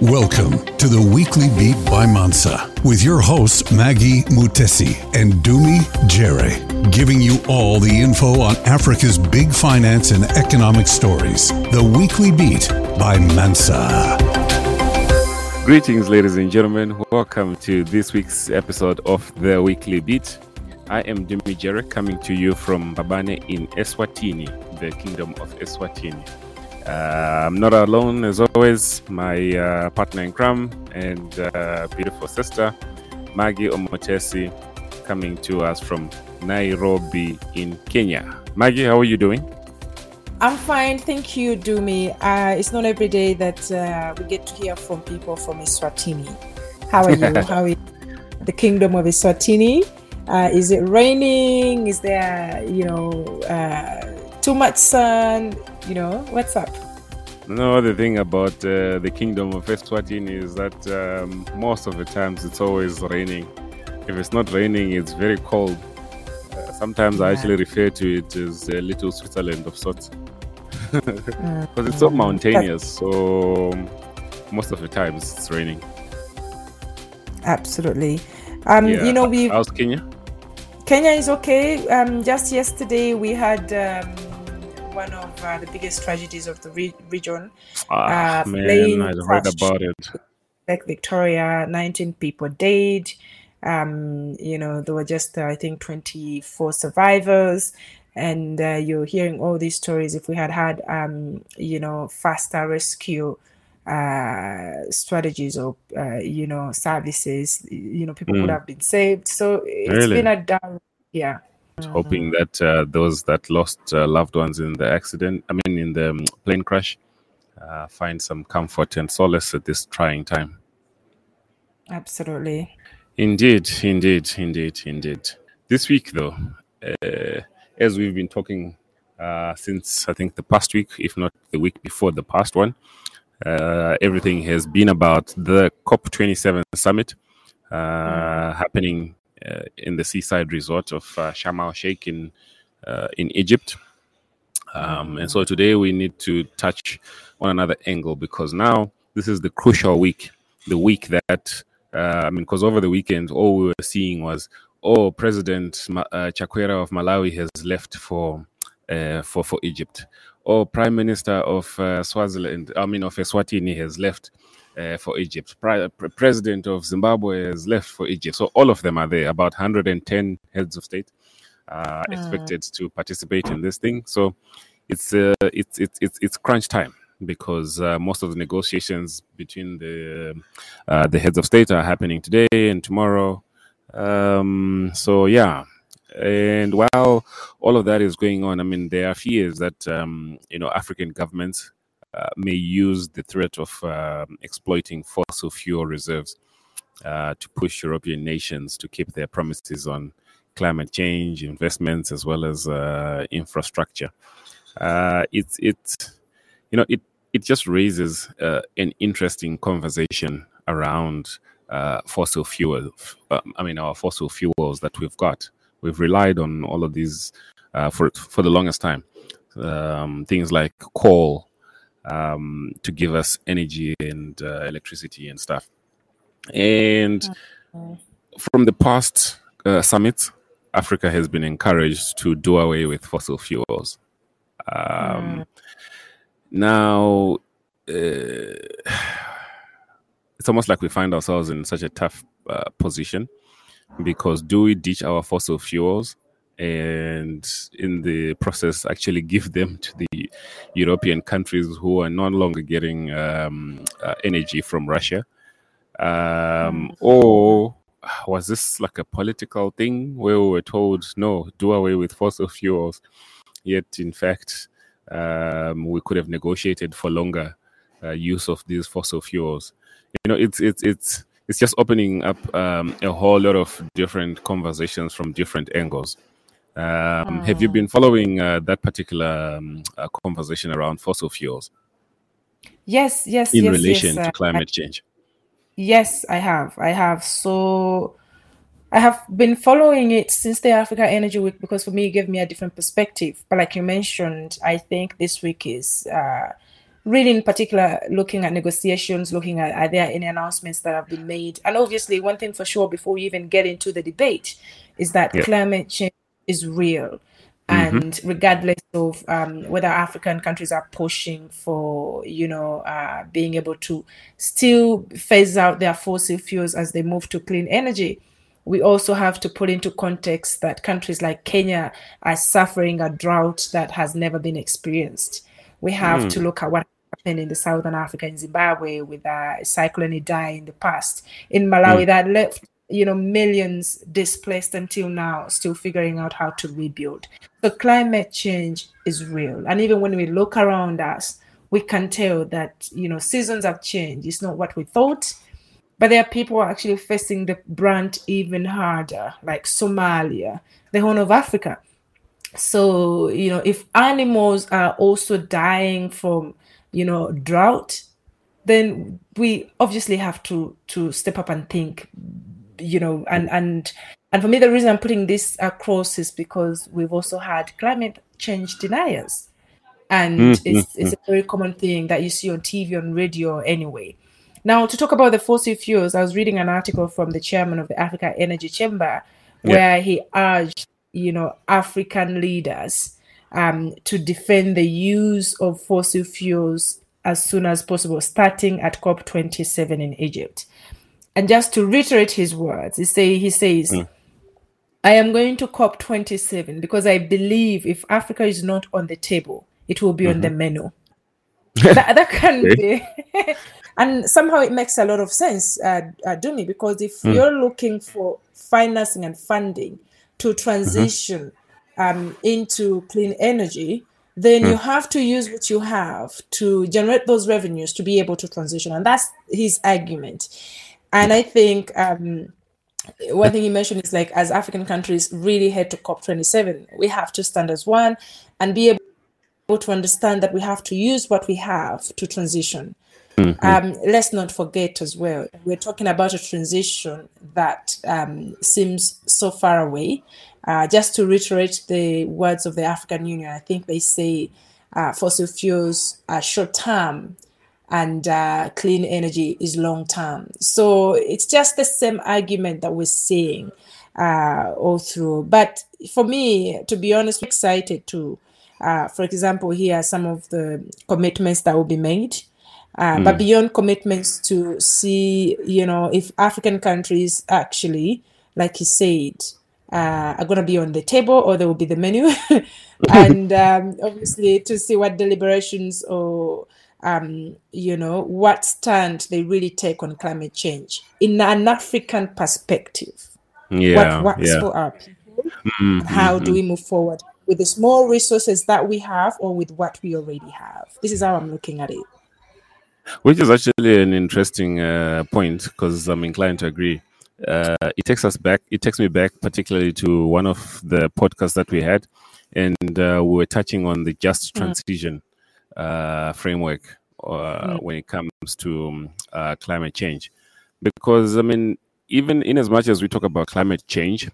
Welcome to the Weekly Beat by Mansa with your hosts Maggie Mutesi and Dumi Jere, giving you all the info on Africa's big finance and economic stories. The Weekly Beat by Mansa. Greetings, ladies and gentlemen. Welcome to this week's episode of The Weekly Beat. I am Dumi Jere coming to you from Mbabane in Eswatini, the Kingdom of Eswatini. Uh, I'm not alone as always. My uh, partner in crime and uh, beautiful sister, Maggie Mutesi, coming to us from Nairobi in Kenya. Maggie, how are you doing? I'm fine, thank you, Dumi. Uh, it's not every day that uh, we get to hear from people from Eswatini. How are you? how is the kingdom of Eswatini? Uh, is it raining? Is there, you know, too much sun? You know, what's up? No, the thing about uh, the kingdom of Eswatini is that um, most of the times it's always raining. If it's not raining, it's very cold. Uh, sometimes yeah. I actually refer to it as a little Switzerland of sorts because mm. it's so mountainous. So most of the times it's raining. Absolutely. Um, yeah. You know, we. How's Kenya? Kenya is okay. Um, just yesterday we had. Um, one of uh, the biggest tragedies of the re- region. Ah, uh, man, I read about it. Lake Victoria, 19 people died. Um, you know, there were just, uh, I think, 24 survivors. And uh, you're hearing all these stories. If we had had, um, you know, faster rescue uh, strategies or, uh, you know, services, you know, people mm. would have been saved. So it's really? been a down, yeah mm-hmm. hoping that uh, those that lost uh, loved ones in the accident, I mean, in the um, plane crash, uh, find some comfort and solace at this trying time. Absolutely. Indeed, indeed, indeed, indeed. This week, though, uh, as we've been talking uh, since I think the past week, if not the week before the past one, uh, everything has been about the COP27 summit mm. happening in the seaside resort of uh, Sharm el Sheikh in uh, in Egypt. Um, and so today we need to touch on another angle because now this is the crucial week, the week that uh, I mean, because over the weekend all we were seeing was, oh, President uh, Chakwera of Malawi has left for uh, for for Egypt. Oh, Prime Minister of uh, Swaziland, I mean of Eswatini, has left uh, for Egypt. Pri- President of Zimbabwe has left for Egypt. So all of them are there. About 110 heads of state uh, mm. expected to participate in this thing. So it's uh, it's it's it's it's crunch time because uh, most of the negotiations between the uh, the heads of state are happening today and tomorrow. Um, so yeah. And while all of that is going on, I mean, there are fears that um, you know African governments may use the threat of uh, exploiting fossil fuel reserves uh, to push European nations to keep their promises on climate change, investments, as well as uh, infrastructure. Uh, it's it's you know it it just raises an interesting conversation around fossil fuel. I mean, our fossil fuels that we've got. We've relied on all of these for for the longest time. Um, things like coal, um, to give us energy and uh, electricity and stuff. And from the past uh, summits, Africa has been encouraged to do away with fossil fuels. Um, mm. Now, uh, it's almost like we find ourselves in such a tough uh, position because do we ditch our fossil fuels and in the process actually give them to the European countries who are no longer getting um, uh, energy from Russia? Um, or was this like a political thing where we were told, no, do away with fossil fuels? Yet, in fact, um, we could have negotiated for longer uh, use of these fossil fuels. You know, it's it's it's it's just opening up um, a whole lot of different conversations from different angles. Um, Have you been following uh, that particular um, uh, conversation around fossil fuels? Yes, yes, in yes, relation yes, to climate I, change. Yes, I have. I have. So I have been following it since the Africa Energy Week because for me it gave me a different perspective. But like you mentioned, I think this week is uh, really in particular looking at negotiations, looking at are there any announcements that have been made? And obviously, one thing for sure before we even get into the debate is that yeah. climate change is real. Mm-hmm. And regardless of um, whether African countries are pushing for, you know, uh, being able to still phase out their fossil fuels as they move to clean energy, we also have to put into context that countries like Kenya are suffering a drought that has never been experienced. We have mm. to look at what happened in the southern Africa in Zimbabwe with uh, cyclone Idai in the past. In Malawi, mm. that left you know millions displaced until now, still figuring out how to rebuild. So climate change is real, and even when we look around us, we can tell that you know seasons have changed. It's not what we thought. But there are people actually facing the brunt even harder, like Somalia, the Horn of Africa so you know if animals are also dying from you know drought then we obviously have to to step up and think you know and and and for me the reason i'm putting this across is because we've also had climate change deniers and mm, it's, mm, it's a very common thing that you see on tv on radio anyway now to talk about the fossil fuels i was reading an article from the chairman of the africa energy chamber where yeah. he urged you know, African leaders um, to defend the use of fossil fuels as soon as possible, starting at COP27 in Egypt. And just to reiterate his words, he say he says, mm. "I am going to COP27 because I believe if Africa is not on the table, it will be mm-hmm. on the mm-hmm. menu." that, that can be, and somehow it makes a lot of sense, uh, uh, Dumi, because if mm. you're looking for financing and funding, to mm-hmm. transition mm-hmm. um, into clean energy, then mm. you have to use what you have to generate those revenues to be able to transition. And that's his argument. And I think um, one thing he mentioned is like, as African countries really head to COP27, we have to stand as one and be able to understand that we have to use what we have to transition. Mm-hmm. Um, let's not forget as well, we're talking about a transition that um, seems so far away. Uh, just to reiterate the words of the African Union, I think they say uh, fossil fuels are short term and uh, clean energy is long term. So it's just the same argument that we're seeing uh, all through. But for me, to be honest, I'm excited to, uh, for example, here are some of the commitments that will be made mm. But beyond commitments to see, you know, if African countries actually, like you said, uh, are going to be on the table or there will be the menu. and um, obviously to see what deliberations or, um, you know, what stand they really take on climate change in an African perspective. Yeah, what works yeah. for our people? Mm-hmm. How do we move forward with the small resources that we have or with what we already have? This is how I'm looking at it. Which is actually an interesting uh, point because I'm inclined to agree. Uh, it takes us back. It takes me back, particularly to one of the podcasts that we had, and uh, we were touching on the just mm. transition mm. Framework uh, mm. when it comes to um, uh, climate change. Because I mean, even in as much as we talk about climate change,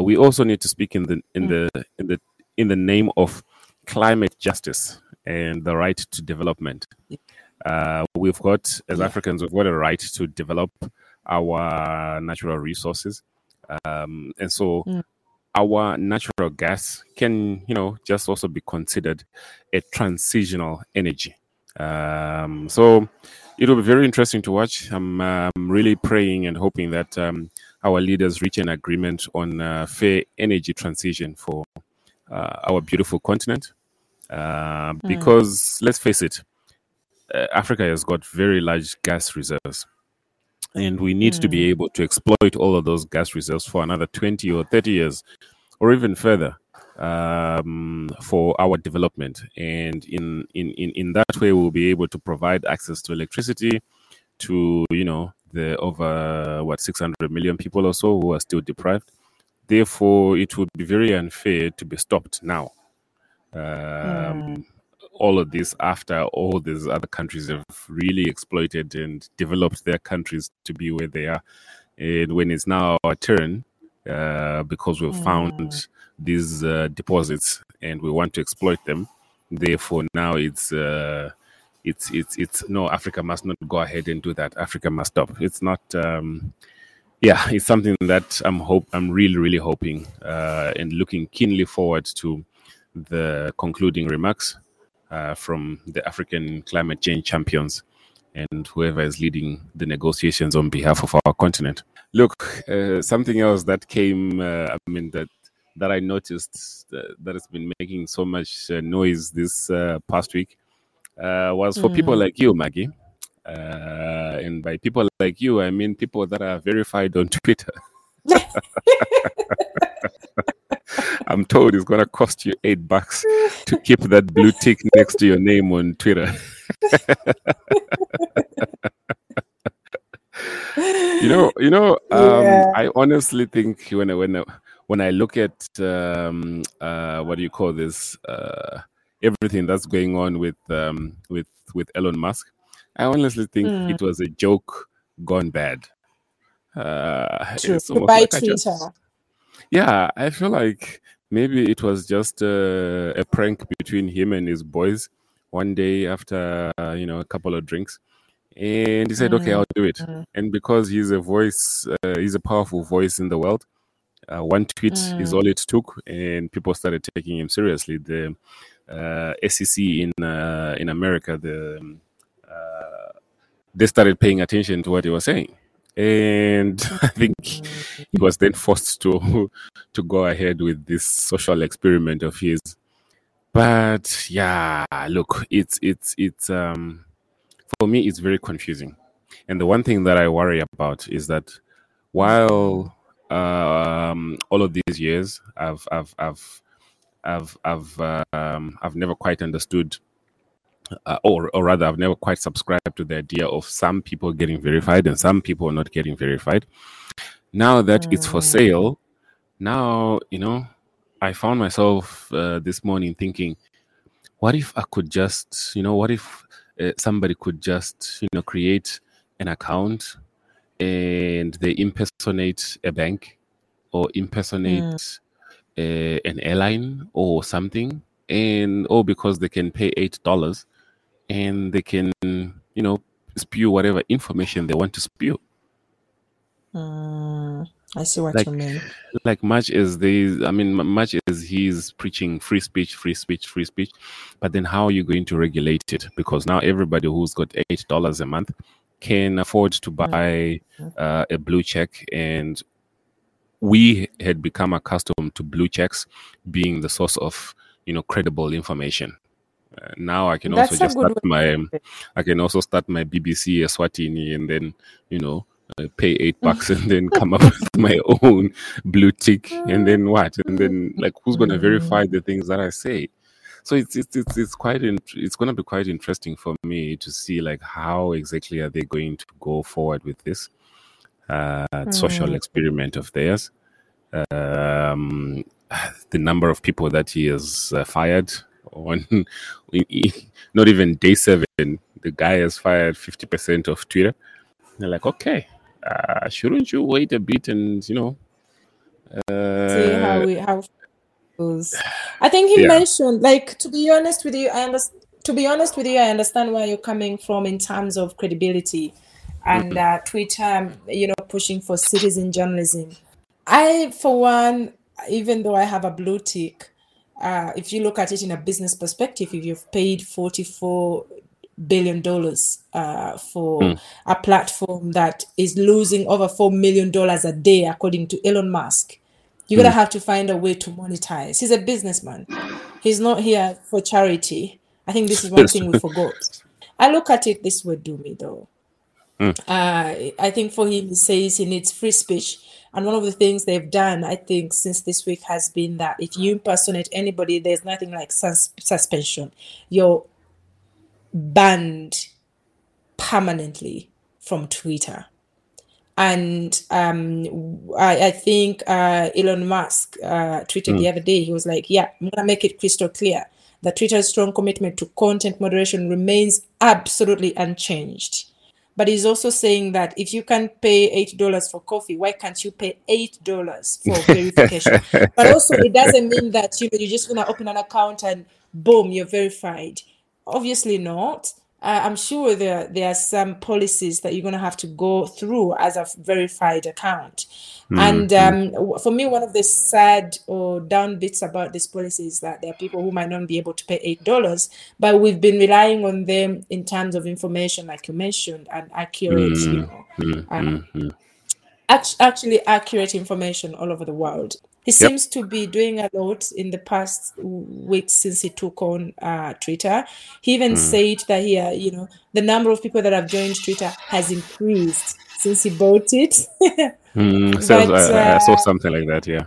we also need to speak in the in mm. the in the in the name of climate justice and the right to development. Uh, we've got, as Africans, we've got a right to develop our natural resources. Um, and so mm. Our natural gas can, you know, just also be considered a transitional energy. Um, so it'll be very interesting to watch. I'm um, really praying and hoping that um, our leaders reach an agreement on uh, fair energy transition for uh, our beautiful continent. Uh, mm. Because let's face it, uh, Africa has got very large gas reserves. And we need mm. to be hmm. able to exploit all of those gas reserves for another 20 or 30 years, or even further, um, for our development. And in, in, in, in that way, we'll be able to provide access to electricity to, you know, the over, what, 600 million people or so who are still deprived. Therefore, it would be very unfair to be stopped now. Um, mm all of this after all these other countries have really exploited and developed their countries to be where they are. And when it's now our turn, uh, because we've mm. found these uh, deposits and we want to exploit them, therefore now it's uh, it's it's it's no Africa must not go ahead and do that. Africa must stop. It's not. Um, yeah, it's something that I'm hope I'm really really hoping uh, and looking keenly forward to the concluding remarks uh, from the African climate change champions and whoever is leading the negotiations on behalf of our continent. Look, uh, something else that came, uh, I mean, that that I noticed that, that has been making so much uh, noise this uh, past week uh, was for mm. people like you, Maggie. Uh, and by people like you, I mean people that are verified on Twitter. I'm told it's gonna cost you eight bucks to keep that blue tick next to your name on Twitter. you know, you know. Um, yeah. I honestly think when I, when I, when I look at um, uh, what do you call this, uh, everything that's going on with um, with with Elon Musk, I honestly think mm. it was a joke gone bad. Uh, True. By like Twitter. Yeah, I feel like maybe it was just uh, a prank between him and his boys one day after uh, you know a couple of drinks and he said mm. okay i'll do it mm. and because he's a voice uh, he's a powerful voice in the world uh, one tweet mm. is all it took and people started taking him seriously the uh, sec in uh, in america the um, they started paying attention to what he was saying and I think he was then forced to to go ahead with this social experiment of his. But yeah, look, it's it's it's um for me it's very confusing. And the one thing that I worry about is that while um, all of these years I've I've I've I've I've um, I've never quite understood uh, or, or rather, I've never quite subscribed to the idea of some people getting verified and some people not getting verified. Now that mm. it's for mm. sale, now, you know, I found myself uh, this morning thinking, what if I could just, you know, what if uh, somebody could just, you know, create an account and they impersonate a bank or impersonate mm. Uh, an airline or something and oh because they can pay eight dollars and they can, you know, spew whatever information they want to spew. Mm, I see what like, you mean. Like much as they, I mean, much as he's preaching free speech, free speech, free speech, but then how are you going to regulate it? Because now everybody who's got eight dollars a month can afford to buy mm-hmm. uh, a blue check, and we had become accustomed to blue checks being the source of you know credible information uh, now I can That's also just start my I can also start my BBC Eswatini and then you know uh, pay eight bucks and then come up with my own blue tick and then what? And then like who's going to verify the things that I say? So it's it's it's, it's quite in, it's going to be quite interesting for me to see like how exactly are they going to go forward with this uh, mm. social experiment of theirs. Um, the number of people that he has uh, fired on not even day seven, the guy has fired 50% of Twitter. They're like, okay, uh, shouldn't you wait a bit and, you know, uh, see how we how goes. I think he yeah. mentioned, like, to be honest with you, I understand. To be honest with you, I understand where you're coming from in terms of credibility and mm-hmm. uh, Twitter, you know, pushing for citizen journalism. I, for one, even though I have a blue tick, uh, if you look at it in a business perspective, if you've paid 44 billion dollars uh, for mm. a platform that is losing over four million dollars a day, according to Elon Musk, you're gonna hmm. have to find a way to monetize. He's a businessman. He's not here for charity. I think this is one thing we forgot. I look at it this way, Dumi, though. Mm. Uh, I think for him, he says he needs free speech and one of the things they've done, I think, since this week has been that if you impersonate anybody, there's nothing like sus- suspension. You're banned permanently from Twitter. And um, I, I, think uh, Elon Musk uh, tweeted mm. the other day, he was like, Yeah, I'm going to make it crystal clear that Twitter's strong commitment to content moderation remains absolutely unchanged. But he's also saying that if you can pay eight dollars for coffee, why can't you pay eight dollars for verification? but also, it doesn't mean that you know you're just gonna open an account and boom, you're verified. Obviously not. Uh, I'm sure there there are some policies that you're going to have to go through as a verified account. Mm-hmm. And um, for me, one of the sad or down bits about this policy is that there are people who might not be able to pay eight dollars, but we've been relying on them in terms of information, like you mentioned, and accurate, mm-hmm. you know, mm-hmm. actually accurate information all over the world. He yep. seems to be doing a lot in the past weeks since he took on uh, Twitter. He even mm. said that he, uh, you know, the number of people that have joined Twitter has increased since he bought it. mm, but, uh, I saw something like that. Yeah.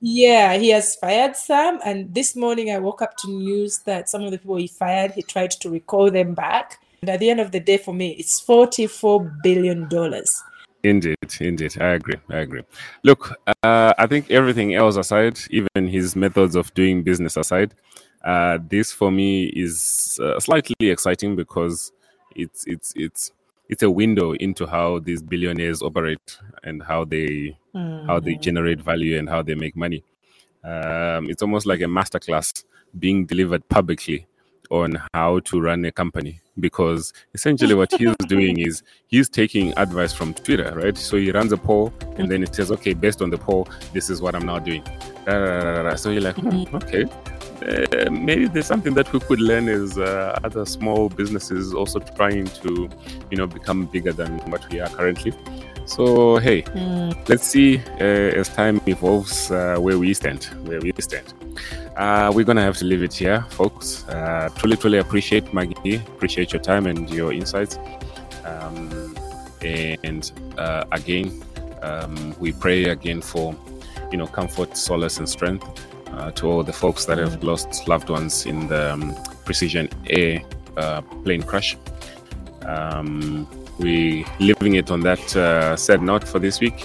Yeah, he has fired some, and this morning I woke up to news that some of the people he fired, he tried to recall them back. And at the end of the day, for me, it's forty-four billion dollars. Indeed, indeed. I agree. I agree. Look, uh, I think everything else aside, even his methods of doing business aside, uh, this for me is uh, slightly exciting because it's it's it's it's a window into how these billionaires operate and how they mm-hmm. how they mm-hmm. generate value and how they make money. Um, it's almost like a masterclass being delivered publicly on how to run a company because essentially what he's doing is he's taking advice from Twitter, right? So he runs a poll and then it says, okay, based on the poll, this is what I'm now doing. So you're like, hmm, okay, uh, maybe there's something that we could learn as uh, other small businesses also trying to, you know, become bigger than what we are currently. So hey, mm. let's see uh, as time evolves uh, where we stand, where we stand. Uh, we're gonna have to leave it here, folks. Uh, truly, truly appreciate Maggie, appreciate your time and your insights. Um, and uh, again, um, we pray again for you know comfort, solace, and strength uh, to all the folks that have lost loved ones in the um, Precision Air uh, plane crash. Um, we leaving it on that uh, sad note for this week,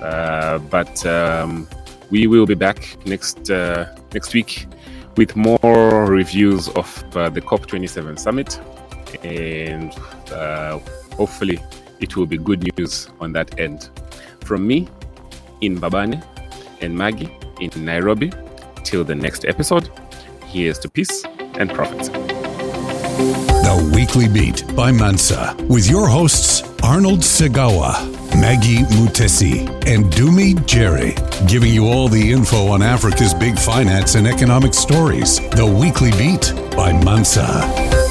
but um, we will be back next uh, next week with more reviews of uh, the COP27 summit, and uh, hopefully it will be good news on that end. From me in Mbabane and Maggie in Nairobi. Till the next episode, here's to peace and profits. The Weekly Beat by Mansa with your hosts Arnold Segawa. Maggie Mutesi, and Dumi Jere, giving you all the info on Africa's big finance and economic stories. The Weekly Beat by Mansa.